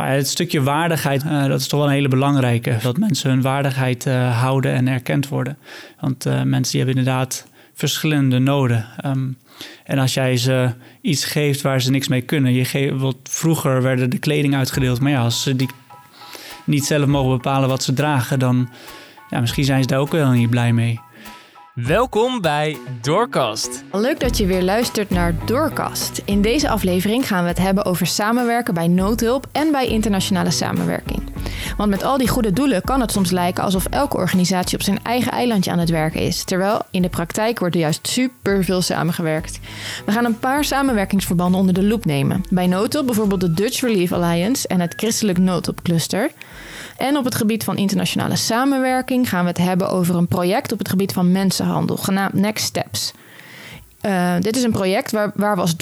Maar het stukje waardigheid, uh, dat is toch wel een hele belangrijke. Dat mensen hun waardigheid uh, houden en erkend worden. Want uh, mensen die hebben inderdaad verschillende noden. Um, en als jij ze iets geeft waar ze niks mee kunnen. Je geeft, vroeger werden de kleding uitgedeeld. Maar ja, als ze die niet zelf mogen bepalen wat ze dragen, dan ja, misschien zijn ze daar ook wel niet blij mee. Welkom bij Doorkast. Leuk dat je weer luistert naar Doorkast. In deze aflevering gaan we het hebben over samenwerken bij noodhulp en bij internationale samenwerking. Want met al die goede doelen kan het soms lijken alsof elke organisatie op zijn eigen eilandje aan het werken is. Terwijl in de praktijk wordt er juist super veel samengewerkt. We gaan een paar samenwerkingsverbanden onder de loep nemen. Bij noodhulp bijvoorbeeld de Dutch Relief Alliance en het Christelijk Noodhulpcluster. En op het gebied van internationale samenwerking gaan we het hebben over een project op het gebied van mensenhandel, genaamd Next Steps. Uh, dit is een project waar, waar we als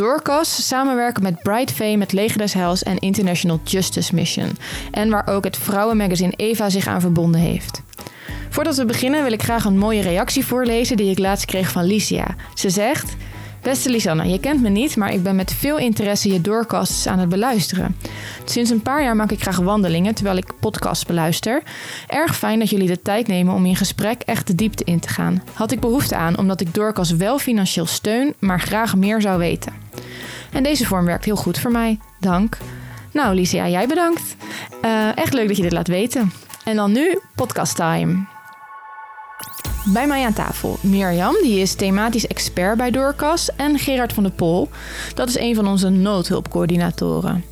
samenwerken met Bright Fame, met Leger des en International Justice Mission. En waar ook het vrouwenmagazine Eva zich aan verbonden heeft. Voordat we beginnen wil ik graag een mooie reactie voorlezen die ik laatst kreeg van Licia. Ze zegt... Beste Lisanne, je kent me niet, maar ik ben met veel interesse je doorcasts aan het beluisteren. Sinds een paar jaar maak ik graag wandelingen terwijl ik podcasts beluister. Erg fijn dat jullie de tijd nemen om in gesprek echt de diepte in te gaan. Had ik behoefte aan, omdat ik doorcast wel financieel steun, maar graag meer zou weten. En deze vorm werkt heel goed voor mij. Dank. Nou, Licia, jij bedankt. Uh, echt leuk dat je dit laat weten. En dan nu podcast time. Bij mij aan tafel Mirjam, die is thematisch expert bij Doorkas. En Gerard van der Pol, dat is een van onze noodhulpcoördinatoren.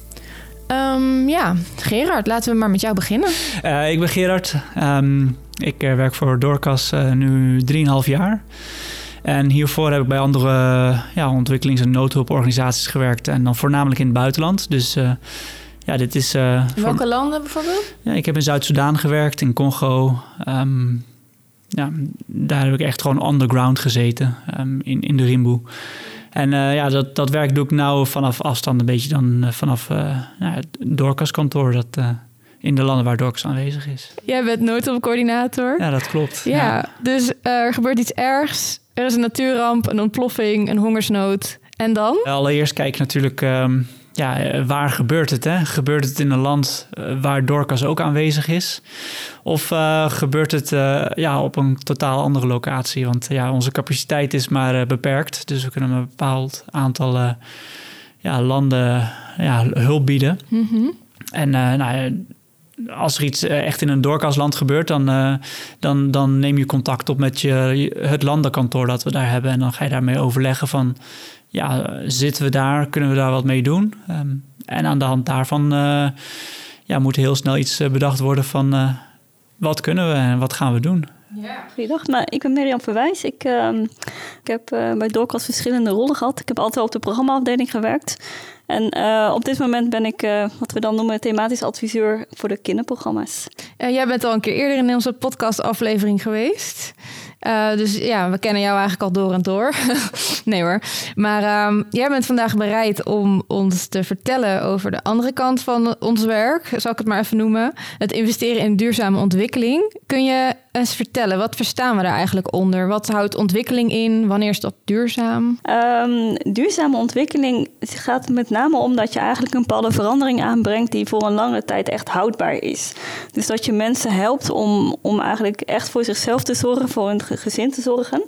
Um, ja, Gerard, laten we maar met jou beginnen. Uh, ik ben Gerard. Um, ik uh, werk voor Doorkas uh, nu 3,5 jaar. En hiervoor heb ik bij andere ja, ontwikkelings- en noodhulporganisaties gewerkt. En dan voornamelijk in het buitenland. Dus ja, dit is... in welke voor... landen bijvoorbeeld? Ja, ik heb in Zuid-Soedan gewerkt, in Congo... Um, ja, daar heb ik echt gewoon underground gezeten um, in, in de Rimboe. En uh, ja, dat, dat werk doe ik nou vanaf afstand een beetje dan uh, vanaf uh, ja, het Dorcas-kantoor dat in de landen waar Dorcas aanwezig is. Jij bent noodhulpcoördinator. Ja, dat klopt. Ja, ja. dus er gebeurt iets ergs. Er is een natuurramp, een ontploffing, een hongersnood. En dan? Allereerst kijk ik natuurlijk um, ja, eh, waar gebeurt het? Hè? Gebeurt het in een land eh, waar Dorcas ook aanwezig is? Of uh, gebeurt het uh, ja, op een totaal andere locatie? Want ja, onze capaciteit is maar uh, beperkt. Dus we kunnen een bepaald aantal ja, landen ja, hulp bieden. Mm -hmm. En nou, als er iets echt in een doorkasland gebeurt, dan, dan, dan neem je contact op met je, het landenkantoor dat we daar hebben. En dan ga je daarmee overleggen van ja, zitten we daar, kunnen we daar wat mee doen? Um, en aan de hand daarvan uh, ja, moet heel snel iets eh, bedacht worden van uh, wat kunnen we en wat gaan we doen? Ja. Goeiedag, nou, ik ben Mirjam Verwijs. Ik, uh, ik heb uh, bij Doorkast verschillende rollen gehad. Ik heb altijd op de programmaafdeling gewerkt. En uh, op dit moment ben ik wat we dan noemen thematisch adviseur voor de kinderprogramma's. jij bent al een keer eerder in onze podcastaflevering geweest. Uh, dus ja, we kennen jou eigenlijk al door en door. nee hoor. Maar um, jij bent vandaag bereid om ons te vertellen over de andere kant van ons werk, zal ik het maar even noemen. Het investeren in duurzame ontwikkeling. Kun je eens vertellen, wat verstaan we daar eigenlijk onder? Wat houdt ontwikkeling in? Wanneer is dat duurzaam? Um, duurzame ontwikkeling gaat met name om dat je eigenlijk een bepaalde verandering aanbrengt die voor een lange tijd echt houdbaar is. Dus dat je mensen helpt om, om eigenlijk echt voor zichzelf te zorgen, voor een gezin te zorgen.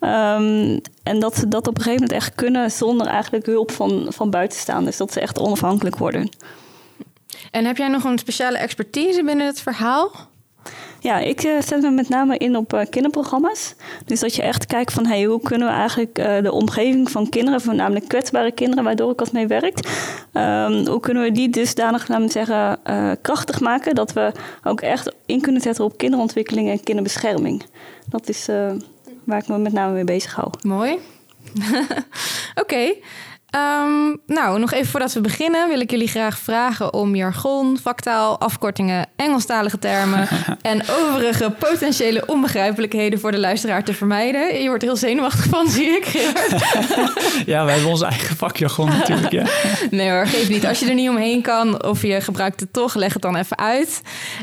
Um, en dat ze dat op een gegeven moment echt kunnen zonder eigenlijk hulp van, van buitenstaanders. Dat ze echt onafhankelijk worden. En heb jij nog een speciale expertise binnen het verhaal? Ja, ik uh, zet me met name in op uh, kinderprogramma's. Dus dat je echt kijkt van hey, hoe kunnen we eigenlijk uh, de omgeving van kinderen, voornamelijk kwetsbare kinderen, waardoor ik als mee werkt, um, hoe kunnen we die dusdanig, laten we zeggen, krachtig maken dat we ook echt in kunnen zetten op kinderontwikkeling en kinderbescherming. Dat is waar ik me met name mee bezig hou. Mooi. Oké. Um, nou, nog even voordat we beginnen wil ik jullie graag vragen om jargon, vaktaal, afkortingen, Engelstalige termen en overige potentiële onbegrijpelijkheden voor de luisteraar te vermijden. Je wordt er heel zenuwachtig van, zie ik. ja, wij hebben onze eigen vakjargon natuurlijk. Ja. nee hoor, geef niet. Als je er niet omheen kan of je gebruikt het toch, leg het dan even uit.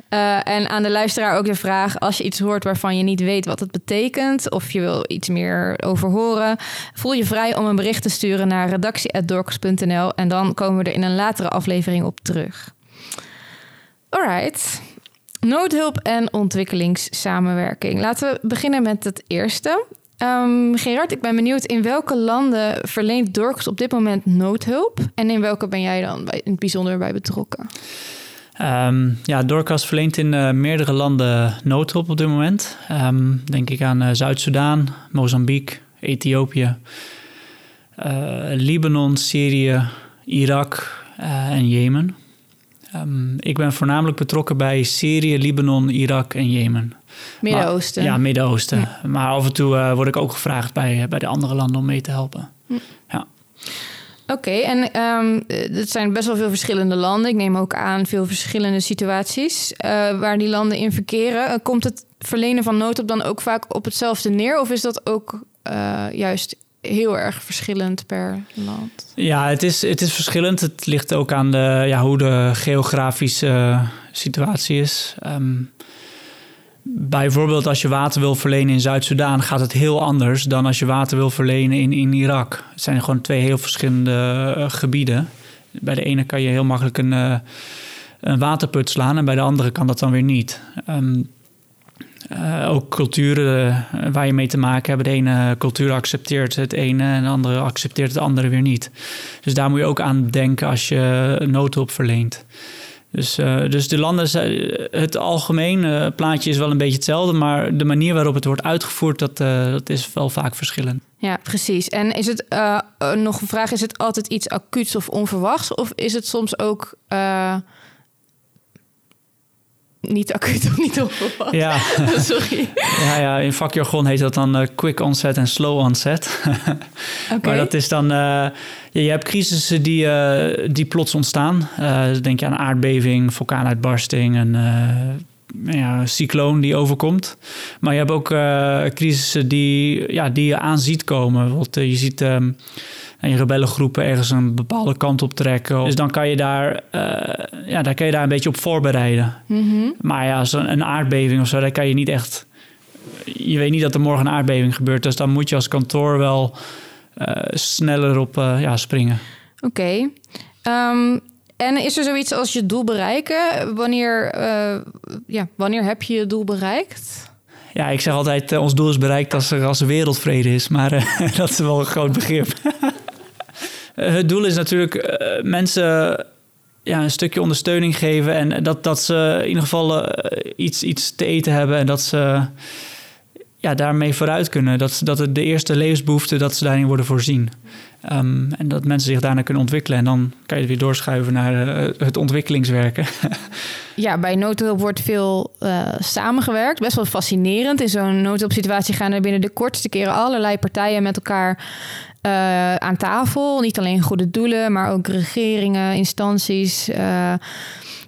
Uh, en aan de luisteraar ook de vraag: als je iets hoort waarvan je niet weet wat het betekent, of je wil iets meer over horen, voel je vrij om een bericht te sturen naar redactie redactie.dorcas.nl en dan komen we er in een latere aflevering op terug. Alright. Noodhulp en ontwikkelingssamenwerking. Laten we beginnen met het eerste. Um, Gerard, ik ben benieuwd in welke landen verleent Dorcas op dit moment noodhulp? En in welke ben jij dan bij, het bijzonder bij betrokken? Um, ja, Dorcas verleent in uh, meerdere landen noodhulp op dit moment. Um, denk ik aan uh, Zuid-Soedan, Mozambique, Ethiopië, Libanon, Syrië, Irak en Jemen. ik ben voornamelijk betrokken bij Syrië, Libanon, Irak en Jemen. Midden-Oosten. Ja, Midden-Oosten. Maar af en toe word ik ook gevraagd bij, bij de andere landen om mee te helpen. Hm. Ja. Oké, en um, het zijn best wel veel verschillende landen. Ik neem ook aan veel verschillende situaties uh, waar die landen in verkeren. Komt het verlenen van noodhulp dan ook vaak op hetzelfde neer? Of is dat ook uh, juist heel erg verschillend per land? Ja, het is, het is verschillend. Het ligt ook aan de, ja, hoe de geografische situatie is. Um, Bijvoorbeeld als je water wil verlenen in Zuid-Soedan gaat het heel anders dan als je water wil verlenen in, in Irak. Het zijn gewoon twee heel verschillende uh, gebieden. Bij de ene kan je heel makkelijk een, uh, een waterput slaan en bij de andere kan dat dan weer niet. Um, uh, ook culturen waar je mee te maken hebt. De ene cultuur accepteert het ene en de andere accepteert het andere weer niet. Dus daar moet je ook aan denken als je noodhulp verleent. Dus, uh, dus de landen, het algemene plaatje is wel een beetje hetzelfde, maar de manier waarop het wordt uitgevoerd, dat, dat is wel vaak verschillend. Ja, precies. En is het nog een vraag: is het altijd iets acuuts of onverwachts, of is het soms ook niet acuut of niet onverwacht. Ja. Sorry. Ja, ja, in vakjargon heet dat dan uh, quick onset en slow onset. okay. Maar dat is dan... Uh, ja, je hebt crisissen die, uh, die plots ontstaan. denk je aan aardbeving, vulkaanuitbarsting... en ja, cycloon die overkomt. Maar je hebt ook crisissen die, ja, die je aan ziet komen. Bijvoorbeeld, je ziet... Um, en je rebellengroepen ergens een bepaalde kant op trekken. Dus dan kan je daar, uh, ja, daar, kan je daar een beetje op voorbereiden. Mm -hmm. Maar ja, als een, aardbeving of zo, daar kan je niet echt. Je weet niet dat er morgen een aardbeving gebeurt. Dus dan moet je als kantoor wel uh, sneller op uh, ja, springen. Oké. Okay. Um, en is er zoiets als je doel bereiken? Wanneer, ja, wanneer heb je je doel bereikt? Ja, ik zeg altijd, ons doel is bereikt als er, als er wereldvrede is. Maar dat is wel een groot begrip. Eh, het doel is natuurlijk uh, mensen ja, een stukje ondersteuning geven. En dat, dat ze in ieder geval uh, iets, iets te eten hebben. En dat ze ja, daarmee vooruit kunnen. Dat, dat het de eerste levensbehoeften, dat ze daarin worden voorzien. Um, en dat mensen zich daarna kunnen ontwikkelen. En dan kan je het weer doorschuiven naar het ontwikkelingswerken. ja, bij noodhulp wordt veel samengewerkt. Best wel fascinerend. In zo'n noodhulpsituatie gaan er binnen de kortste keren allerlei partijen met elkaar uh, aan tafel. Niet alleen goede doelen, maar ook regeringen, instanties. Uh,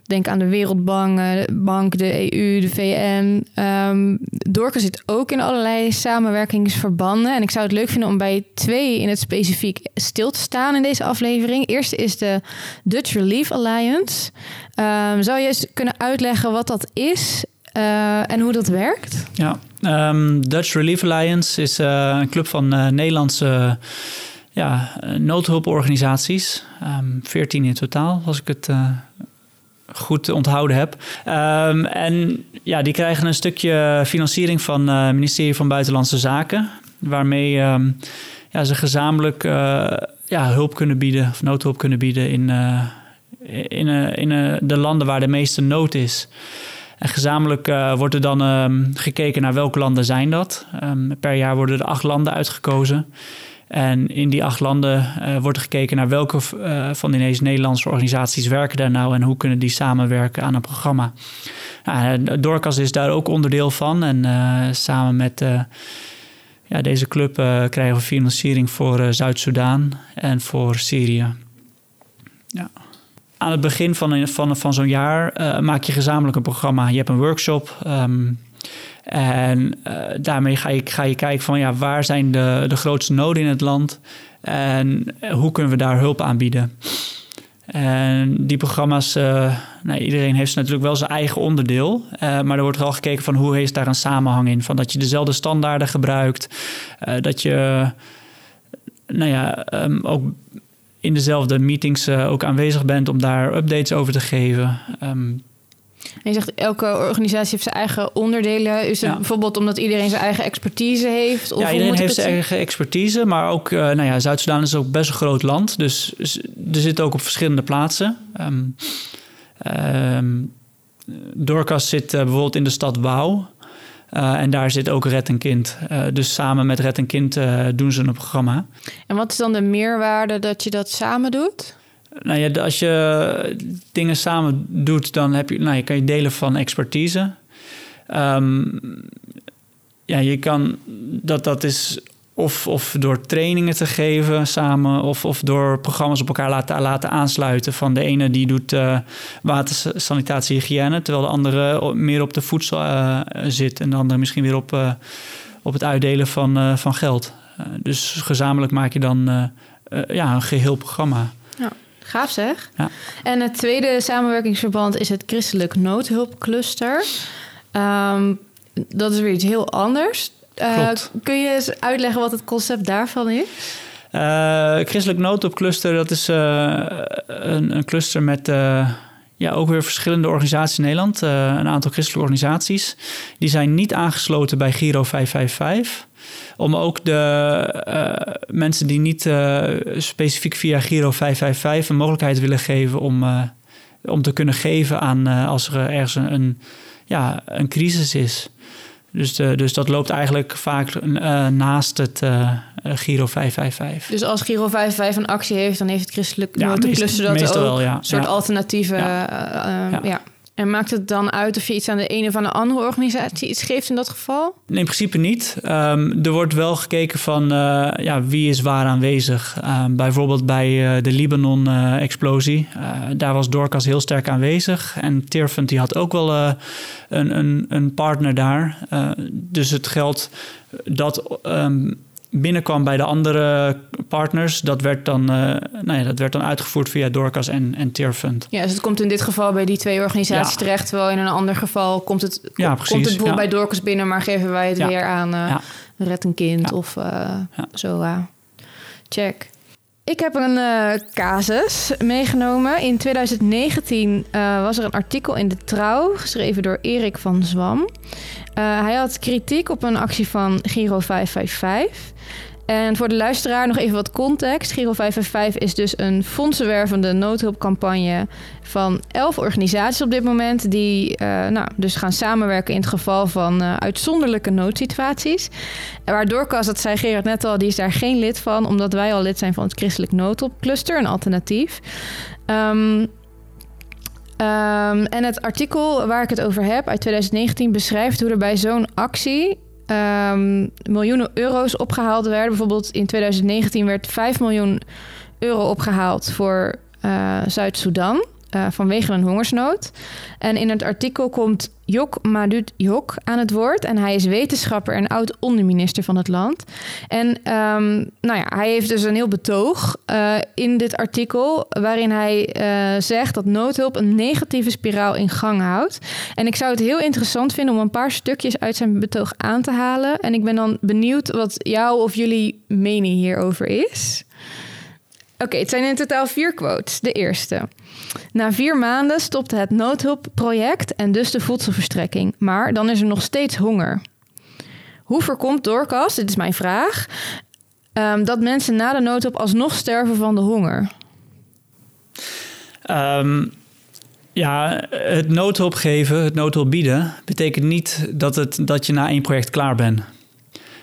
denk aan de Wereldbank, Bank, de EU, de VN. Um, Dorcas zit ook in allerlei samenwerkingsverbanden. En ik zou het leuk vinden om bij twee in het specifiek stil te staan in deze aflevering. Eerste is de Dutch Relief Alliance. Um, zou je eens kunnen uitleggen wat dat is en hoe dat werkt? Ja, um, Dutch Relief Alliance is uh, een club van uh, Nederlandse ja, noodhulporganisaties. Um, 14 in totaal, als ik het goed onthouden heb. Um, en ja, die krijgen een stukje financiering van het ministerie van Buitenlandse Zaken. Waarmee ja, ze gezamenlijk ja, hulp kunnen bieden, of noodhulp kunnen bieden in, in, in de landen waar de meeste nood is. En gezamenlijk uh, wordt er dan um, gekeken naar welke landen zijn dat. Um, per jaar worden er acht landen uitgekozen. En in die acht landen uh, wordt er gekeken naar welke uh, van deze Nederlandse organisaties werken daar nou en hoe kunnen die samenwerken aan een programma. Nou, Dorcas is daar ook onderdeel van en samen met ja, deze club krijgen we financiering voor Zuid-Soedan en voor Syrië. Ja aan het begin van, van, van zo'n jaar uh, maak je gezamenlijk een programma. Je hebt een workshop. Um, en uh, daarmee ga je, ga je kijken van ja, waar zijn de, de grootste noden in het land en hoe kunnen we daar hulp aanbieden. En die programma's, nou, iedereen heeft natuurlijk wel zijn eigen onderdeel. Maar er wordt wel gekeken van hoe heeft daar een samenhang in. Van dat je dezelfde standaarden gebruikt. Dat je nou ja, um, ook in dezelfde meetings uh, ook aanwezig bent om daar updates over te geven. Um, En je zegt elke organisatie heeft zijn eigen onderdelen. Is het Ja. bijvoorbeeld omdat iedereen zijn eigen expertise heeft? Of ja, iedereen heeft zijn eigen expertise, maar ook, eh, nou ja, Zuid-Soedan is ook best een groot land, dus er zit ook op verschillende plaatsen. Ehm ehm, Dorcas zit eh, bijvoorbeeld in de stad Wauw. Eh, en daar zit ook Red en Kind. Eh, dus samen met Red en Kind eh, doen ze een programma. En wat is dan de meerwaarde dat je dat samen doet? Nou ja, als je dingen samen doet, dan heb je, nou, je kan je delen van expertise. Ehm, ja, je kan dat, dat is of, of door trainingen te geven samen, of, of door programma's op elkaar laten, laten aansluiten. Van de ene die doet eh water, sanitatie, hygiëne, terwijl de andere meer op de voedsel eh, zit en de andere misschien weer op, eh, op het uitdelen van, van geld. Dus gezamenlijk maak je dan ja, een geheel programma. Gaaf zeg. Ja. En het tweede samenwerkingsverband is het Christelijk Noodhulpcluster. Ehm, dat is weer iets heel anders. Eh, kun je eens uitleggen wat het concept daarvan is? Eh, Christelijk Noodhulpcluster, dat is eh, een, een cluster met ja, ook weer verschillende organisaties in Nederland. Een aantal christelijke organisaties. Die zijn niet aangesloten bij Giro 555. Om ook de mensen die niet specifiek via Giro 555 een mogelijkheid willen geven om, om te kunnen geven aan als er ergens een, een, ja, een crisis is. Dus, eh, dus dat loopt eigenlijk vaak eh, naast het eh, Giro 555. Dus als Giro 55 een actie heeft, dan heeft het Christelijk Ja, meest- dat ook. wel, ja. Een soort Ja. alternatieve... Ja. Ja. En maakt het dan uit of je iets aan de ene of aan de andere organisatie iets geeft in dat geval? Nee, in principe niet. Ehm, er wordt wel gekeken van eh, ja, wie is waar aanwezig. Ehm, bijvoorbeeld bij eh, de Libanon-explosie. daar was Dorcas heel sterk aanwezig. En Tirfund die had ook wel eh, een, een, een partner daar. Eh, dus het geld dat ehm, binnenkwam bij de andere partners... dat werd dan, eh, nou ja, dat werd dan uitgevoerd via Dorcas en, en Tirfund. Ja, dus het komt in dit geval bij die twee organisaties Ja. terecht. Terwijl in een ander geval komt het, Ja, komt het bijvoorbeeld ja. bij Dorcas binnen... maar geven wij het weer aan Ja. Red een Kind of Ja. zo. check. Ik heb een eh, casus meegenomen. In 2019 eh, was er een artikel in De Trouw, geschreven door Erik van Zwam. Eh, hij had kritiek op een actie van Giro 555. En voor de luisteraar nog even wat context. Giro 555 is dus een fondsenwervende noodhulpcampagne van elf organisaties op dit moment... die eh, nou, dus gaan samenwerken in het geval van eh, uitzonderlijke noodsituaties. Waardoor Cas, dat zei Gerard net al, die is daar geen lid van... omdat wij al lid zijn van het Christelijk Noodhulpcluster, een alternatief. Ehm, ehm, en het artikel waar ik het over heb uit 2019 beschrijft hoe er bij zo'n actie ehm, miljoenen euro's opgehaald werden. Bijvoorbeeld in 2019 werd 5 miljoen euro opgehaald voor eh, Zuid-Soedan. Eh, vanwege een hongersnood. En in het artikel komt Jok Madut Jok aan het woord. En hij is wetenschapper en oud-onderminister van het land. En ehm, nou ja, hij heeft dus een heel betoog eh, in dit artikel... waarin hij eh, zegt dat noodhulp een negatieve spiraal in gang houdt. En ik zou het heel interessant vinden om een paar stukjes uit zijn betoog aan te halen. En ik ben dan benieuwd wat jouw of jullie mening hierover is. Oké, het zijn in totaal vier quotes. De eerste. Na vier maanden stopte het noodhulpproject en dus de voedselverstrekking. Maar dan is er nog steeds honger. Hoe voorkomt Doorkast, dit is mijn vraag, ehm, dat mensen na de noodhulp alsnog sterven van de honger? Ehm, ja, het noodhulp geven, het noodhulp bieden, betekent niet dat, het, dat je na één project klaar bent.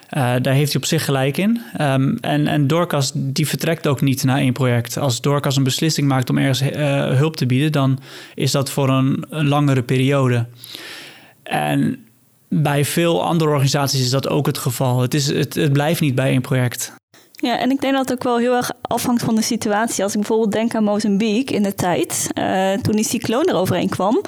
Eh, daar heeft hij op zich gelijk in. Ehm, en, en Dorcas die vertrekt ook niet na één project. Als Dorcas een beslissing maakt om ergens eh, hulp te bieden, dan is dat voor een, een langere periode. En bij veel andere organisaties is dat ook het geval. Het, is, het, het blijft niet bij één project. Ja, en ik denk dat het ook wel heel erg afhangt van de situatie. Als ik bijvoorbeeld denk aan Mozambique in de tijd, eh, toen die cycloon eroverheen kwam.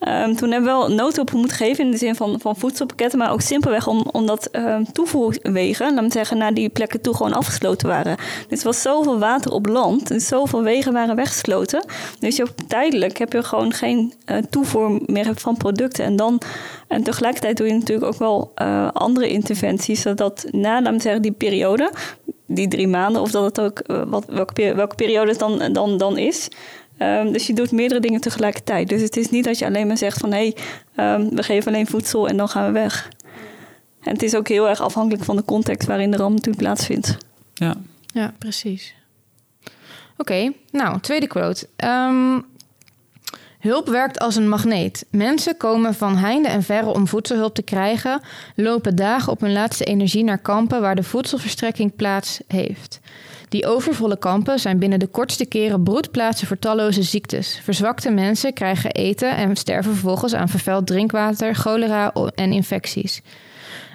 Ehm, toen hebben we wel noodhulp moeten geven in de zin van, van voedselpakketten, maar ook simpelweg om, omdat ehm, toevoerwegen, laat me zeggen, naar die plekken toe gewoon afgesloten waren. Dus er was zoveel water op land, dus zoveel wegen waren weggesloten. Dus je tijdelijk heb je gewoon geen eh, toevoer meer van producten. En dan en tegelijkertijd doe je natuurlijk ook wel eh, andere interventies, zodat na, laat me zeggen, die periode, die drie maanden, of dat het ook, eh, wat, welke periode het dan, dan, dan is, Ehm, dus je doet meerdere dingen tegelijkertijd. Dus het is niet dat je alleen maar zegt van hé, hey, ehm, we geven alleen voedsel en dan gaan we weg. En het is ook heel erg afhankelijk van de context waarin de ramp natuurlijk plaatsvindt. Ja, Ja, precies. Oké, nou, tweede quote. Ehm, hulp werkt als een magneet. Mensen komen van heinde en verre om voedselhulp te krijgen, lopen dagen op hun laatste energie naar kampen waar de voedselverstrekking plaats heeft. Die overvolle kampen zijn binnen de kortste keren broedplaatsen voor talloze ziektes. Verzwakte mensen krijgen eten en sterven vervolgens aan vervuild drinkwater, cholera en infecties.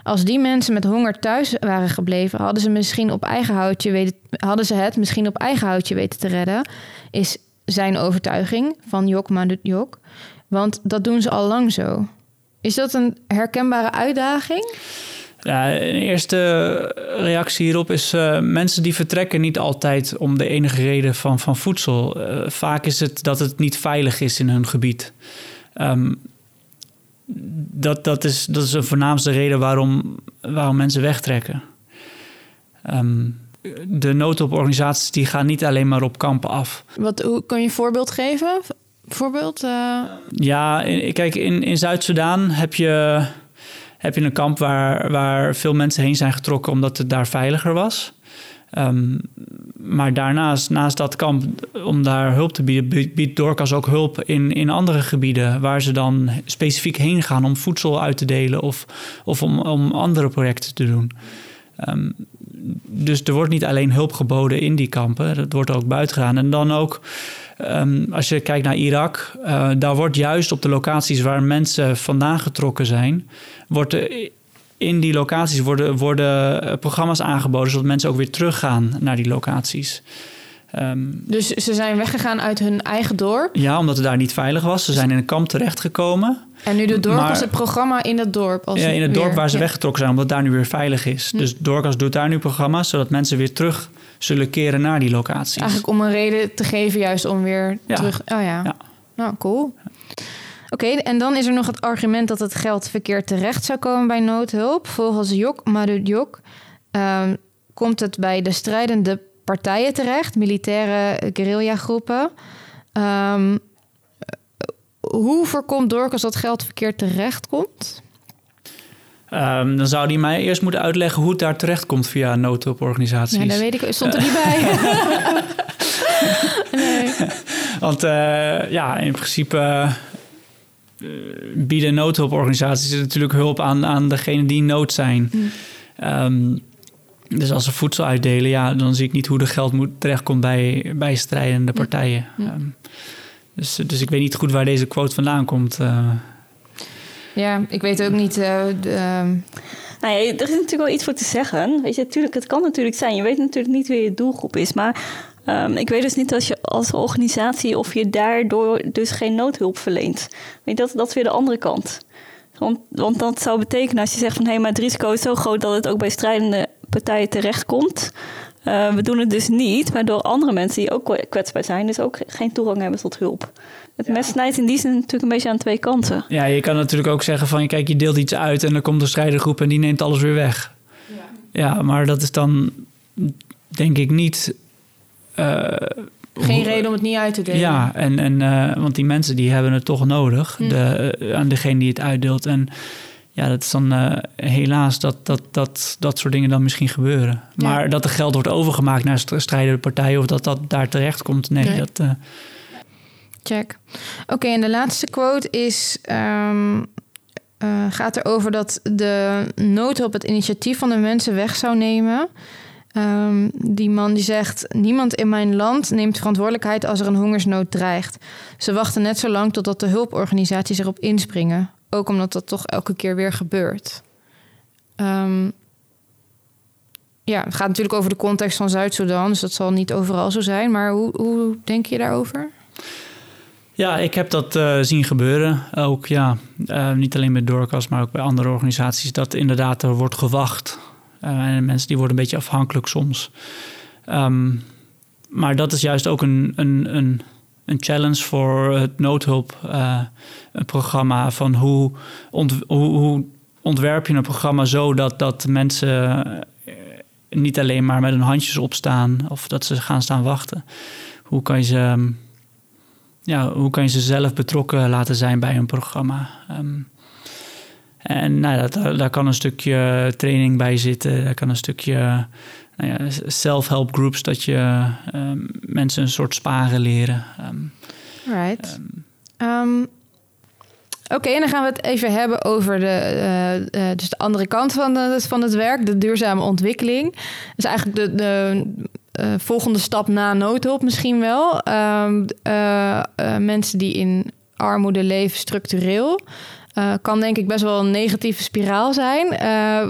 Als die mensen met honger thuis waren gebleven, hadden ze, misschien op eigen houtje weten, hadden ze het misschien op eigen houtje weten te redden, is zijn overtuiging van Jok Madut Jok. Want dat doen ze al lang zo. Is dat een herkenbare uitdaging? Ja, een eerste reactie hierop is... Uh, mensen die vertrekken niet altijd om de enige reden van, van voedsel. Uh, vaak is het dat het niet veilig is in hun gebied. Um, dat, dat, is, dat is de voornaamste reden waarom, waarom mensen wegtrekken. Um, de noodhulporganisaties die gaan niet alleen maar op kampen af. Wat, hoe, kan je een voorbeeld geven? Voorbeeld? Uh... Ja, in, kijk, in, in Zuid-Soedan heb je, heb je een kamp waar, waar veel mensen heen zijn getrokken omdat het daar veiliger was. Um, maar daarnaast, naast dat kamp, om daar hulp te bieden, biedt Dorcas ook hulp in, in andere gebieden waar ze dan specifiek heen gaan om voedsel uit te delen of, of om, om andere projecten te doen. Um, dus er wordt niet alleen hulp geboden in die kampen, dat wordt ook buiten gedaan. En dan ook, um, als je kijkt naar Irak, uh, daar wordt juist op de locaties waar mensen vandaan getrokken zijn, wordt in die locaties worden, worden eh, programma's aangeboden, zodat mensen ook weer teruggaan naar die locaties. Um, dus ze zijn weggegaan uit hun eigen dorp? Ja, omdat het daar niet veilig was. Ze zijn in een kamp terechtgekomen. En nu de dorp was het programma in dat dorp? Als ja, in het dorp waar ze ja. weggetrokken zijn, omdat daar nu weer veilig is. Hm. Dus Dorcas doet daar nu programma's, zodat mensen weer terug zullen keren naar die locaties. Eigenlijk om een reden te geven, juist om weer ja. terug... Oh ja. ja. Nou, cool. Oké, okay, en dan is er nog het argument dat het geld verkeerd terecht zou komen bij noodhulp. Volgens Jok Madud Jok um, komt het bij de strijdende partijen terecht, militaire guerrillagroepen. Um, hoe voorkomt Dorcas dat geld verkeerd terecht komt? Um, dan zou hij mij eerst moeten uitleggen hoe het daar terecht komt via noodhulporganisaties. Ja, dat weet ik. Stond er niet bij. nee. Want uh, ja, in principe uh, bieden noodhulporganisaties natuurlijk hulp aan, aan degenen die in nood zijn. Mm. Um, dus als ze voedsel uitdelen, ja, dan zie ik niet hoe de geld moet, terechtkomt bij, bij strijdende partijen. Um, dus, dus ik weet niet goed waar deze quote vandaan komt. Uh. Ja, ik weet ook niet. Uh, de. Nou ja, er is natuurlijk wel iets voor te zeggen. Weet je, natuurlijk, het kan natuurlijk zijn. Je weet natuurlijk niet wie je doelgroep is. Maar um, ik weet dus niet als je als organisatie of je daardoor dus geen noodhulp verleent. Weet je, dat, dat is weer de andere kant. Want, want dat zou betekenen als je zegt van hé, hey, maar het risico is zo groot dat het ook bij strijdende partijen terechtkomt. Uh, we doen het dus niet, waardoor andere mensen die ook kwetsbaar zijn, dus ook geen toegang hebben tot hulp. Het mes snijdt in die zin natuurlijk een beetje aan twee kanten. Ja, je kan natuurlijk ook zeggen van, kijk, je deelt iets uit en dan komt een strijdergroep en die neemt alles weer weg. Ja, ja maar dat is dan denk ik niet. Uh, geen hoe, reden om het niet uit te delen. Ja, en, en, uh, want die mensen die hebben het toch nodig, hm. de, uh, aan degene die het uitdeelt. En ja, dat is dan uh, helaas dat, dat, dat dat soort dingen dan misschien gebeuren. Ja. Maar dat er geld wordt overgemaakt naar strijdende partijen of dat dat daar terecht komt, nee, nee. dat. Uh... Check. Oké, okay, en de laatste quote is. Um, uh, gaat erover dat de noodhulp het initiatief van de mensen weg zou nemen. Um, die man die zegt: Niemand in mijn land neemt verantwoordelijkheid als er een hongersnood dreigt. Ze wachten net zo lang totdat de hulporganisaties erop inspringen. Ook omdat dat toch elke keer weer gebeurt. Um, ja, het gaat natuurlijk over de context van Zuid-Soedan, dus dat zal niet overal zo zijn. Maar hoe, hoe denk je daarover? Ja, ik heb dat uh, zien gebeuren. Ook ja, uh, niet alleen bij Dorcas, maar ook bij andere organisaties. Dat inderdaad er wordt gewacht. Uh, en mensen die worden een beetje afhankelijk soms. Um, maar dat is juist ook een, een, een, een challenge voor het noodhulpprogramma. van hoe, ont, hoe, hoe ontwerp je een programma zo dat, dat mensen niet alleen maar met hun handjes opstaan of dat ze gaan staan wachten. Hoe kan je ze ja, hoe kan je ze zelf betrokken laten zijn bij een programma? Ehm, en nou, dat, daar kan een stukje training bij zitten. Daar kan een stukje nou ja, self-help groups, dat je ehm, mensen een soort sparen leren. Um, right. Oké, en dan gaan we het even hebben over de, uh, dus de andere kant van, de, van het werk, de duurzame ontwikkeling. Dus eigenlijk de, de uh, volgende stap na noodhulp misschien wel. Mensen die in armoede leven structureel. Kan denk ik best wel een negatieve spiraal zijn.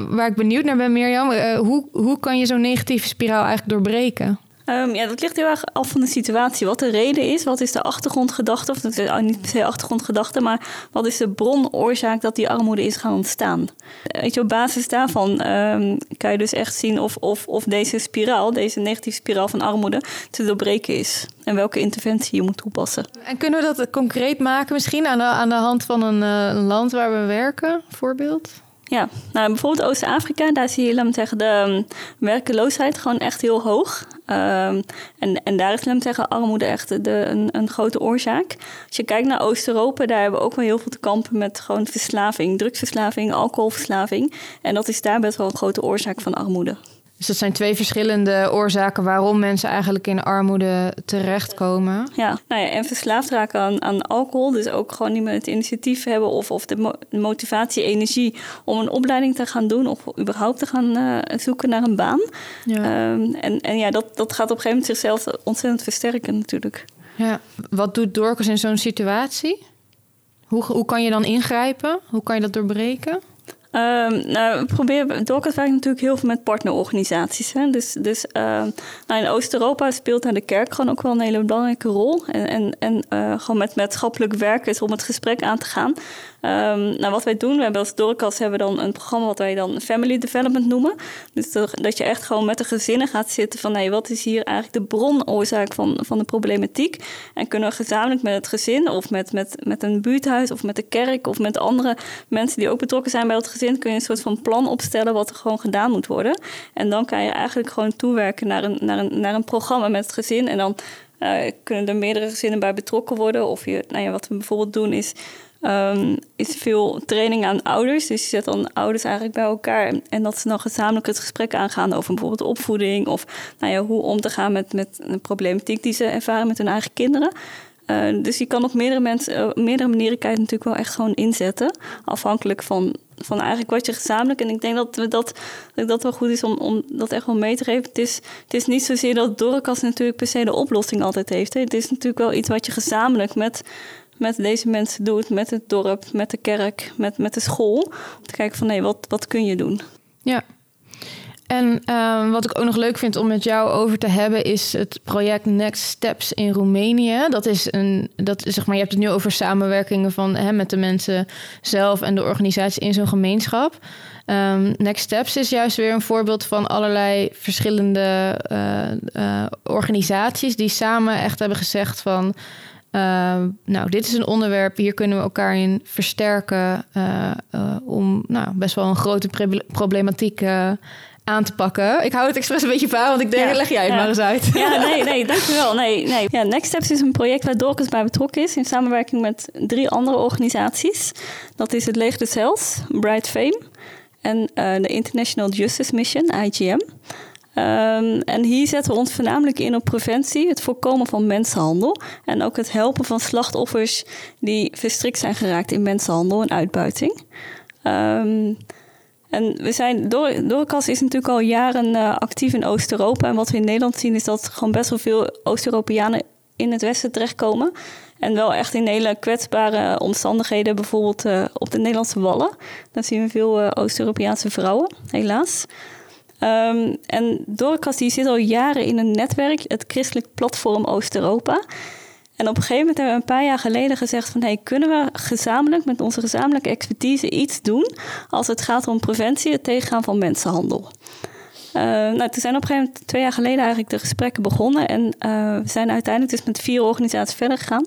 waar ik benieuwd naar ben, Mirjam, hoe, hoe kan je zo'n negatieve spiraal eigenlijk doorbreken? Um, ja, dat ligt heel erg af van de situatie. Wat de reden is, wat is de achtergrondgedachte, of is niet per se achtergrondgedachte, maar wat is de bronoorzaak dat die armoede is gaan ontstaan? Weet je, op basis daarvan um, kan je dus echt zien of, of, of deze spiraal, deze negatieve spiraal van armoede, te doorbreken is. En welke interventie je moet toepassen. En kunnen we dat concreet maken misschien aan de, aan de hand van een, een land waar we werken, voorbeeld? Ja, nou, bijvoorbeeld Oost-Afrika, daar zie je, laat zeggen, de um, werkeloosheid gewoon echt heel hoog. Um, en, en daar is, laat zeggen, armoede echt de, een, een grote oorzaak. Als je kijkt naar Oost-Europa, daar hebben we ook wel heel veel te kampen met gewoon verslaving, drugsverslaving, alcoholverslaving. En dat is daar best wel een grote oorzaak van armoede. Dus dat zijn twee verschillende oorzaken waarom mensen eigenlijk in armoede terechtkomen. Ja, nou ja en verslaafd raken aan, aan alcohol. Dus ook gewoon niet meer het initiatief hebben of, of de motivatie, energie om een opleiding te gaan doen of überhaupt te gaan uh, zoeken naar een baan. Ja. Um, en, en ja, dat, dat gaat op een gegeven moment zichzelf ontzettend versterken natuurlijk. Ja, wat doet Dorcas in zo'n situatie? Hoe, hoe kan je dan ingrijpen? Hoe kan je dat doorbreken? Um, nou, we proberen, Dorcas werkt natuurlijk heel veel met partnerorganisaties. Hè? Dus, dus uh, nou in Oost-Europa speelt daar de kerk gewoon ook wel een hele belangrijke rol. En, en, en uh, gewoon met maatschappelijk werkers om het gesprek aan te gaan. Um, nou, wat wij doen, we hebben als Dorcas hebben dan een programma wat wij dan Family Development noemen. Dus dat je echt gewoon met de gezinnen gaat zitten van hey, wat is hier eigenlijk de bronoorzaak van, van de problematiek. En kunnen we gezamenlijk met het gezin of met, met, met een buurthuis of met de kerk of met andere mensen die ook betrokken zijn bij het gezin, kun je een soort van plan opstellen wat er gewoon gedaan moet worden. En dan kan je eigenlijk gewoon toewerken naar een, naar een, naar een programma met het gezin. En dan uh, kunnen er meerdere gezinnen bij betrokken worden. Of je, nou ja, wat we bijvoorbeeld doen is um, is veel training aan ouders. Dus je zet dan ouders eigenlijk bij elkaar. En dat ze dan gezamenlijk het gesprek aangaan over bijvoorbeeld opvoeding. Of nou ja, hoe om te gaan met, met een problematiek die ze ervaren met hun eigen kinderen. Uh, dus je kan op meerdere, mensen, uh, meerdere manieren het natuurlijk wel echt gewoon inzetten. Afhankelijk van, van eigenlijk wat je gezamenlijk. En ik denk dat we dat, dat, dat wel goed is om, om dat echt wel mee te geven. Het is, het is niet zozeer dat Dorcas natuurlijk per se de oplossing altijd heeft. Hè. Het is natuurlijk wel iets wat je gezamenlijk met met deze mensen doet, met het dorp, met de kerk, met, met de school. Om te kijken van nee, wat, wat kun je doen? Ja. En uh, wat ik ook nog leuk vind om met jou over te hebben, is het project Next Steps in Roemenië. Dat is een, dat zeg maar, je hebt het nu over samenwerkingen van hè, met de mensen zelf en de organisatie in zo'n gemeenschap. Um, Next Steps is juist weer een voorbeeld van allerlei verschillende uh, uh, organisaties die samen echt hebben gezegd van nou, dit is een onderwerp, hier kunnen we elkaar in versterken uh, uh, om nou, best wel een grote problematiek aan te pakken. Ik hou het expres een beetje vaag, want ik denk, ja, leg jij het ja. maar eens uit. Ja, nee, nee, dankjewel. Nee, nee. Ja, Next Steps is een project waar Dorcas bij betrokken is... in samenwerking met drie andere organisaties. Dat is het Leger des Heils, Bright Fame... en de International Justice Mission, IGM... Um, en hier zetten we ons voornamelijk in op preventie, het voorkomen van mensenhandel en ook het helpen van slachtoffers die verstrikt zijn geraakt in mensenhandel en uitbuiting. Um, en we zijn, Doorkas is natuurlijk al jaren uh, actief in Oost-Europa. En wat we in Nederland zien is dat gewoon best wel veel Oost-Europeanen in het Westen terechtkomen. En wel echt in hele kwetsbare omstandigheden, bijvoorbeeld uh, op de Nederlandse Wallen. Daar zien we veel uh, Oost-Europeaanse vrouwen, helaas. Um, en Dorcas die zit al jaren in een netwerk, het Christelijk Platform Oost-Europa. En op een gegeven moment hebben we een paar jaar geleden gezegd van... Hey, kunnen we gezamenlijk met onze gezamenlijke expertise iets doen... als het gaat om preventie, het tegengaan van mensenhandel. Uh, nou, toen zijn op een gegeven moment twee jaar geleden eigenlijk de gesprekken begonnen... en uh, we zijn uiteindelijk dus met vier organisaties verder gegaan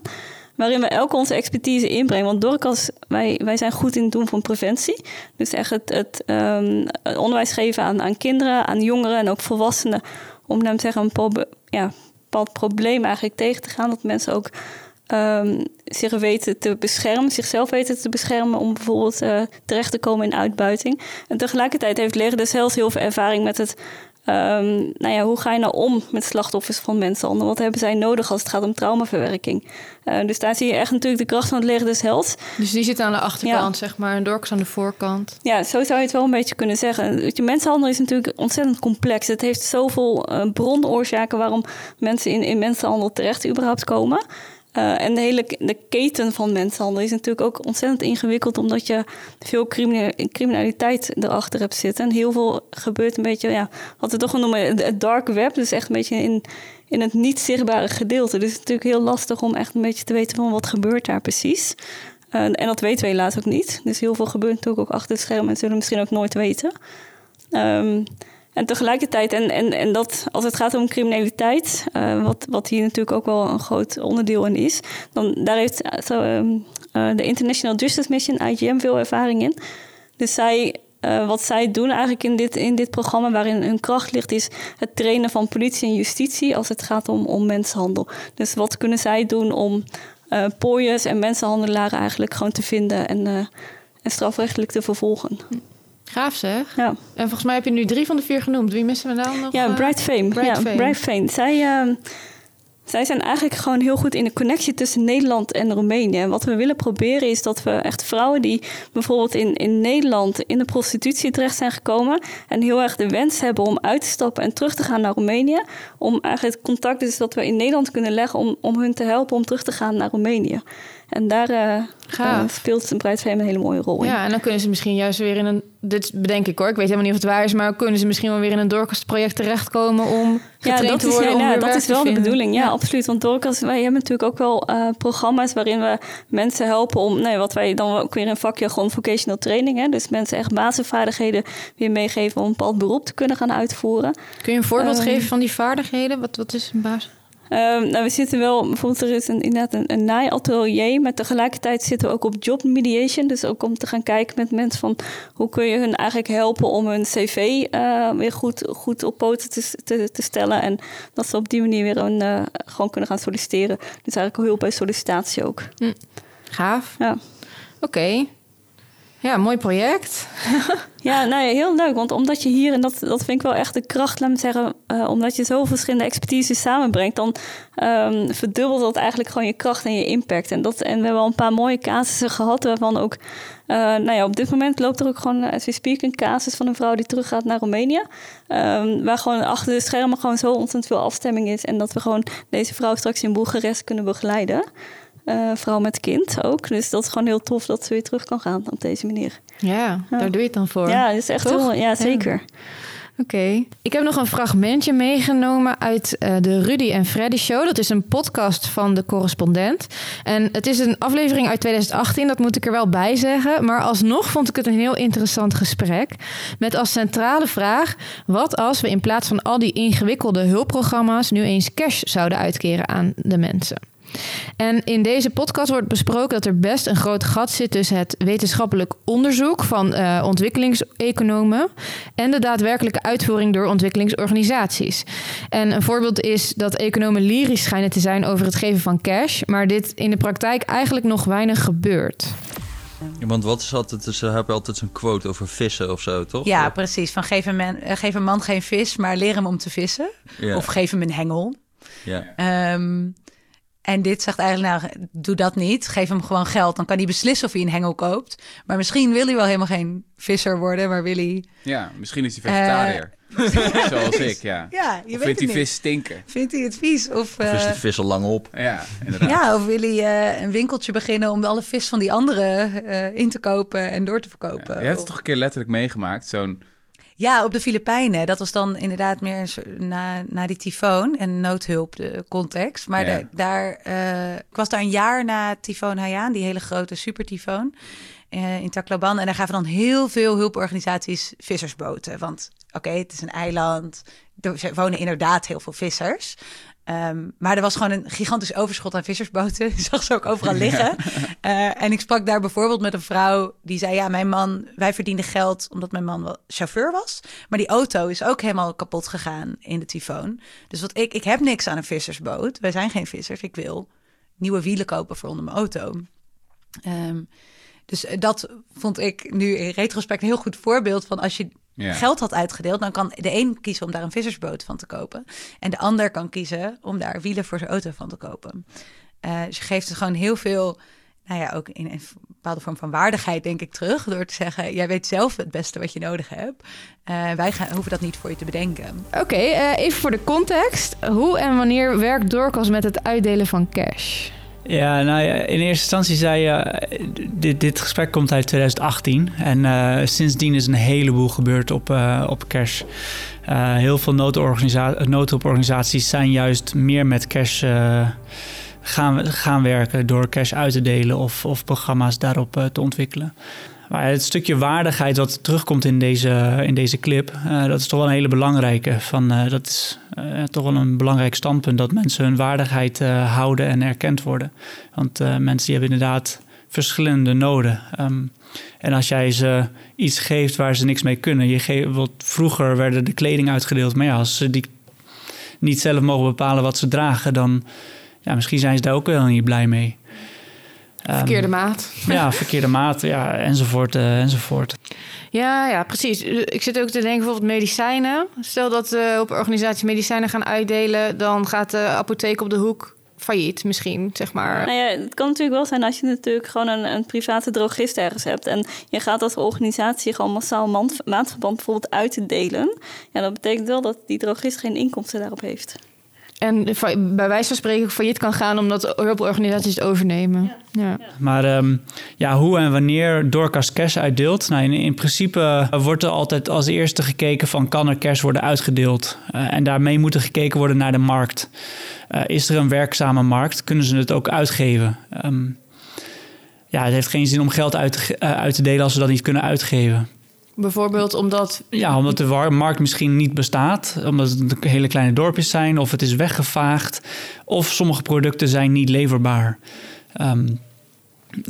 waarin we elke onze expertise inbrengen. Want Dorcas, wij, wij zijn goed in het doen van preventie. Dus echt het, het, het onderwijs geven aan, aan kinderen, aan jongeren en ook volwassenen. Om dan zeggen, een probe, ja, bepaald probleem eigenlijk tegen te gaan. Dat mensen ook ehm, zich weten te beschermen, zichzelf weten te beschermen om bijvoorbeeld eh, terecht te komen in uitbuiting. En tegelijkertijd heeft Leger des heel veel ervaring met het Um, nou ja, hoe ga je nou om met slachtoffers van mensenhandel? Wat hebben zij nodig als het gaat om traumaverwerking? Uh, dus daar zie je echt natuurlijk de kracht van het leger des Hels. Dus die zit aan de achterkant, zeg maar, en Dorks aan de voorkant. Ja, zo zou je het wel een beetje kunnen zeggen. Je mensenhandel is natuurlijk ontzettend complex. Het heeft zoveel uh, bronoorzaken waarom mensen in, in mensenhandel terecht überhaupt komen. Uh, en de hele de keten van mensenhandel is natuurlijk ook ontzettend ingewikkeld, omdat je veel criminaliteit erachter hebt zitten. En heel veel gebeurt een beetje, ja, wat we toch wel noemen het dark web. Dus echt een beetje in, in het niet zichtbare gedeelte. Dus het is natuurlijk heel lastig om echt een beetje te weten van wat gebeurt daar precies. Uh, en dat weten we helaas ook niet. Dus heel veel gebeurt natuurlijk ook achter het scherm en zullen we misschien ook nooit weten. Um, en tegelijkertijd, en, en, en dat als het gaat om criminaliteit, uh, wat, wat hier natuurlijk ook wel een groot onderdeel in is, dan daar heeft uh, zo, uh, de International Justice Mission, IGM, veel ervaring in. Dus zij, wat zij doen eigenlijk in dit, in dit programma, waarin hun kracht ligt, is het trainen van politie en justitie als het gaat om, om mensenhandel. Dus wat kunnen zij doen om pooiers en mensenhandelaren eigenlijk gewoon te vinden en, en strafrechtelijk te vervolgen? Gaaf zeg. Ja. En volgens mij heb je nu drie van de vier genoemd. Wie missen we dan nog? Ja, Bright Fame. Bright ja, Fame. Bright Fame. Zij, uh, zij zijn eigenlijk gewoon heel goed in de connectie tussen Nederland en Roemenië. En wat we willen proberen is dat we echt vrouwen die bijvoorbeeld in, in Nederland in de prostitutie terecht zijn gekomen. En heel erg de wens hebben om uit te stappen en terug te gaan naar Roemenië. Om eigenlijk het contact dus dat we in Nederland kunnen leggen om, om hun te helpen om terug te gaan naar Roemenië. En daar uh, uh, speelt een bruidsfeest een hele mooie rol in. Ja, en dan kunnen ze misschien juist weer in een... Dit bedenk ik hoor, ik weet helemaal niet of het waar is... maar kunnen ze misschien wel weer in een doorkastproject terechtkomen... om ja, dat worden, is, ja, dat is wel de bedoeling. Ja, absoluut. Want doorkast, wij hebben natuurlijk ook wel uh, programma's... waarin we mensen helpen om... Nee, wat wij dan ook weer een vakje gewoon vocational training... Hè, dus mensen echt basisvaardigheden weer meegeven... om een bepaald beroep te kunnen gaan uitvoeren. Kun je een voorbeeld ehm, geven van die vaardigheden? Wat, wat is een basis? Um, nou, we zitten wel, bijvoorbeeld er is een, inderdaad een, een naaiatelier, maar tegelijkertijd zitten we ook op job mediation. Dus ook om te gaan kijken met mensen van hoe kun je hun eigenlijk helpen om hun cv uh, weer goed, goed op poten te, te, te, stellen. En dat ze op die manier weer een, uh, gewoon kunnen gaan solliciteren. Dus eigenlijk hulp bij sollicitatie ook. Hm. Gaaf. Ja. Oké. Okay. Ja, mooi project. ja, nou ja, heel leuk. Want omdat je hier, en dat, dat vind ik wel echt de kracht, laat me zeggen, uh, omdat je zoveel verschillende expertise samenbrengt, dan um, verdubbelt dat eigenlijk gewoon je kracht en je impact. En, dat, en we hebben al een paar mooie casussen gehad, waarvan ook, uh, nou ja, op dit moment loopt er ook gewoon, als we speak, een casus van een vrouw die teruggaat naar Roemenië. Um, waar gewoon achter de schermen gewoon zo ontzettend veel afstemming is. En dat we gewoon deze vrouw straks in Boekarest kunnen begeleiden. Uh, vrouw met kind ook. Dus dat is gewoon heel tof dat ze weer terug kan gaan op deze manier. Ja, daar doe je het dan voor. Ja, dat is echt heel, ja, zeker. Oké. Ik heb nog een fragmentje meegenomen uit uh, de Rudy en Freddy Show. Dat is een podcast van de correspondent. En het is een aflevering uit 2018, dat moet ik er wel bij zeggen. Maar alsnog vond ik het een heel interessant gesprek. Met als centrale vraag: wat als we in plaats van al die ingewikkelde hulpprogramma's nu eens cash zouden uitkeren aan de mensen? En in deze podcast wordt besproken dat er best een groot gat zit tussen het wetenschappelijk onderzoek van uh, ontwikkelingseconomen en de daadwerkelijke uitvoering door ontwikkelingsorganisaties. En een voorbeeld is dat economen lyrisch schijnen te zijn over het geven van cash, maar dit in de praktijk eigenlijk nog weinig gebeurt. Ja, want wat is altijd, ze hebben altijd een quote over vissen of zo, toch? Ja, precies. Van geef een, man, geef een man geen vis, maar leer hem om te vissen. Ja. Of geef hem een hengel. Ja. Um, en dit zegt eigenlijk, nou, doe dat niet. Geef hem gewoon geld. Dan kan hij beslissen of hij een hengel koopt. Maar misschien wil hij wel helemaal geen visser worden, maar wil hij... Ja, misschien is hij vegetariër. Uh, Zoals ik, ja. ja je of vindt hij vis stinken? Vindt hij het vies? Of, uh, of is de vis al lang op? Ja, inderdaad. Ja, of wil hij uh, een winkeltje beginnen om alle vis van die anderen in te kopen en door te verkopen? Ja, je hebt het toch een keer letterlijk meegemaakt, zo'n ja, op de Filipijnen. Dat was dan inderdaad meer na, na die tyfoon en noodhulp, de context. Maar daar, uh, ik was daar een jaar na tyfoon Haiyan, die hele grote supertyfoon uh, in Tacloban. En daar gaven dan heel veel hulporganisaties vissersboten. Want oké, het is een eiland, er wonen inderdaad heel veel vissers. Um, maar er was gewoon een gigantisch overschot aan vissersboten. Ik zag ze ook overal liggen. uh, en ik sprak daar bijvoorbeeld met een vrouw die zei: Ja, mijn man, wij verdienden geld omdat mijn man wel chauffeur was. Maar die auto is ook helemaal kapot gegaan in de tyfoon. Dus wat ik, ik heb niks aan een vissersboot. Wij zijn geen vissers. Ik wil nieuwe wielen kopen voor onder mijn auto. Ehm, dus eh, dat vond ik nu in retrospect een heel goed voorbeeld van als je Ja. geld had uitgedeeld, dan kan de een kiezen om daar een vissersboot van te kopen. En de ander kan kiezen om daar wielen voor zijn auto van te kopen. Eh, dus je geeft het gewoon heel veel, nou ja, ook in een bepaalde vorm van waardigheid, denk ik, terug. Door te zeggen, jij weet zelf het beste wat je nodig hebt. Eh, wij gaan, hoeven dat niet voor je te bedenken. Oké, eh, even voor de context. Hoe en wanneer werkt Doorkas met het uitdelen van cash? Ja, nou in eerste instantie zei je, dit, dit gesprek komt uit 2018. En eh, sindsdien is een heleboel gebeurd op, eh, op cash. Eh, heel veel noodhulporganisaties zijn juist meer met cash gaan, gaan werken... door cash uit te delen of, of programma's daarop te ontwikkelen. Maar het stukje waardigheid wat terugkomt in deze, in deze clip, eh, dat is toch wel een hele belangrijke. Van, eh, dat is eh, toch wel een belangrijk standpunt dat mensen hun waardigheid houden en erkend worden. Want mensen die hebben inderdaad verschillende noden. Ehm, en als jij ze iets geeft waar ze niks mee kunnen. Je geeft, wat vroeger werden de kleding uitgedeeld, maar ja, als ze die niet zelf mogen bepalen wat ze dragen, dan ja, misschien zijn ze daar ook wel niet blij mee. Ehm, Verkeerde maat. ja, verkeerde maat, ja, enzovoort, eh, enzovoort. Ja, ja, precies. Ik zit ook te denken bijvoorbeeld medicijnen. Stel dat uh, op organisaties medicijnen gaan uitdelen, dan gaat de apotheek op de hoek failliet misschien, zeg maar. Nou ja, het kan natuurlijk wel zijn als je natuurlijk gewoon een, een private drogist ergens hebt... en je gaat als organisatie gewoon massaal maand, maandverband bijvoorbeeld uitdelen... ja, dat betekent wel dat die drogist geen inkomsten daarop heeft. En bij wijze van spreken failliet kan gaan omdat hulporganisaties het overnemen. Ja. ja. Maar um, ja, hoe en wanneer Doorkas cash uitdeelt? Nou, in, in, principe wordt er altijd als eerste gekeken van kan er cash worden uitgedeeld? Uh, en daarmee moet er gekeken worden naar de markt. Uh, is er een werkzame markt? Kunnen ze het ook uitgeven? Um, ja, het heeft geen zin om geld uit te, uh, uit te delen als ze dat niet kunnen uitgeven. Bijvoorbeeld omdat... Ja, omdat de markt misschien niet bestaat. Omdat het hele kleine dorpjes zijn. Of het is weggevaagd. Of sommige producten zijn niet leverbaar. Um,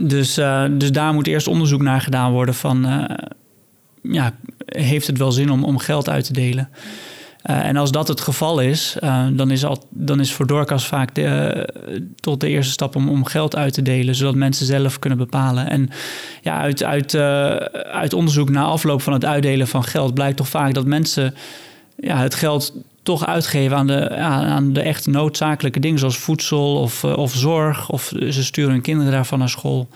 dus, uh, dus daar moet eerst onderzoek naar gedaan worden van... Uh, ja, heeft het wel zin om, om geld uit te delen? Uh, en als dat het geval is, dan, is al, dan is voor Doorkas vaak de, tot de eerste stap om, om geld uit te delen, zodat mensen zelf kunnen bepalen. En ja, uit, uit, uit onderzoek na afloop van het uitdelen van geld blijkt toch vaak dat mensen ja, het geld toch uitgeven aan de, aan de echt noodzakelijke dingen, zoals voedsel of, of zorg, of ze sturen hun kinderen daarvan naar school.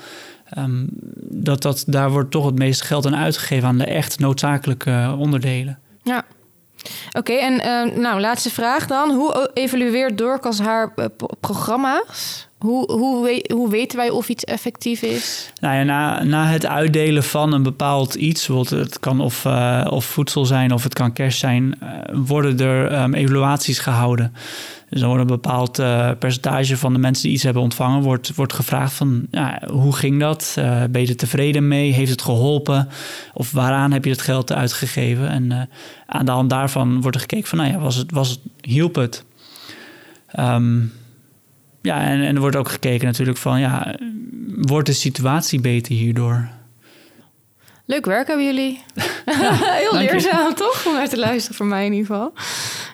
Um, dat, dat, daar wordt toch het meeste geld aan uitgegeven aan de echt noodzakelijke onderdelen. Ja. Oké, en uh, nou, laatste vraag dan. Hoe evalueert Doorkas haar uh, programma's? Hoe, hoe, hoe weten wij of iets effectief is? Nou ja, na, na het uitdelen van een bepaald iets, het kan of, uh, of voedsel zijn of het kan cash zijn, worden er um, evaluaties gehouden. Dus dan wordt een bepaald uh, percentage van de mensen die iets hebben ontvangen, wordt, wordt gevraagd van ja, hoe ging dat? Uh, ben je er tevreden mee? Heeft het geholpen? Of waaraan heb je het geld uitgegeven? En uh, aan de hand daarvan wordt er gekeken van nou ja, was het, was het, hielp het? Um, ja, en, en er wordt ook gekeken natuurlijk van ja, wordt de situatie beter hierdoor? Leuk werk hebben jullie. Ja, Heel leerzaam, toch? Om naar te luisteren, voor mij in ieder geval.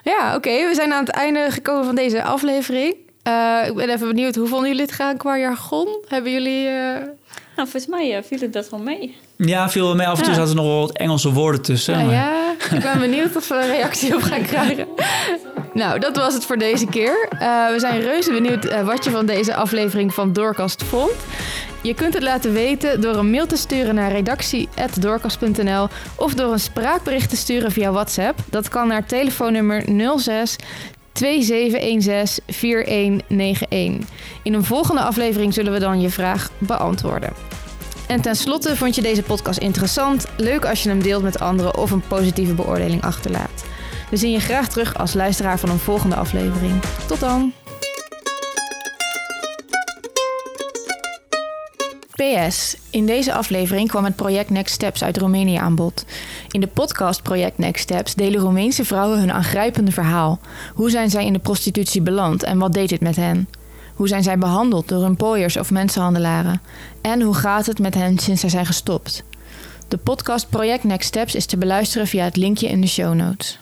Ja, oké. Okay. We zijn aan het einde gekomen van deze aflevering. Uh, ik ben even benieuwd, hoe vonden jullie het gaan qua jargon? Hebben jullie... Uh... Nou, volgens mij uh, viel het dat wel mee. Ja, viel wel mee. Af en toe ja. zaten er nog wel wat Engelse woorden tussen. Ja, maar... ja, ik ben benieuwd of we een reactie op gaan krijgen. nou, dat was het voor deze keer. we zijn reuze benieuwd wat je van deze aflevering van Doorkast vond. Je kunt het laten weten door een mail te sturen naar redactie.doorkast.nl of door een spraakbericht te sturen via WhatsApp. Dat kan naar telefoonnummer 06 2716 4191. In een volgende aflevering zullen we dan je vraag beantwoorden. En tenslotte vond je deze podcast interessant? Leuk als je hem deelt met anderen of een positieve beoordeling achterlaat. We zien je graag terug als luisteraar van een volgende aflevering. Tot dan! PS. In deze aflevering kwam het project Next Steps uit Roemenië aan bod. In de podcast Project Next Steps delen Roemeense vrouwen hun aangrijpende verhaal. Hoe zijn zij in de prostitutie beland en wat deed dit met hen? Hoe zijn zij behandeld door hun pooiers of mensenhandelaren? En hoe gaat het met hen sinds zij zijn gestopt? De podcast Project Next Steps is te beluisteren via het linkje in de show notes.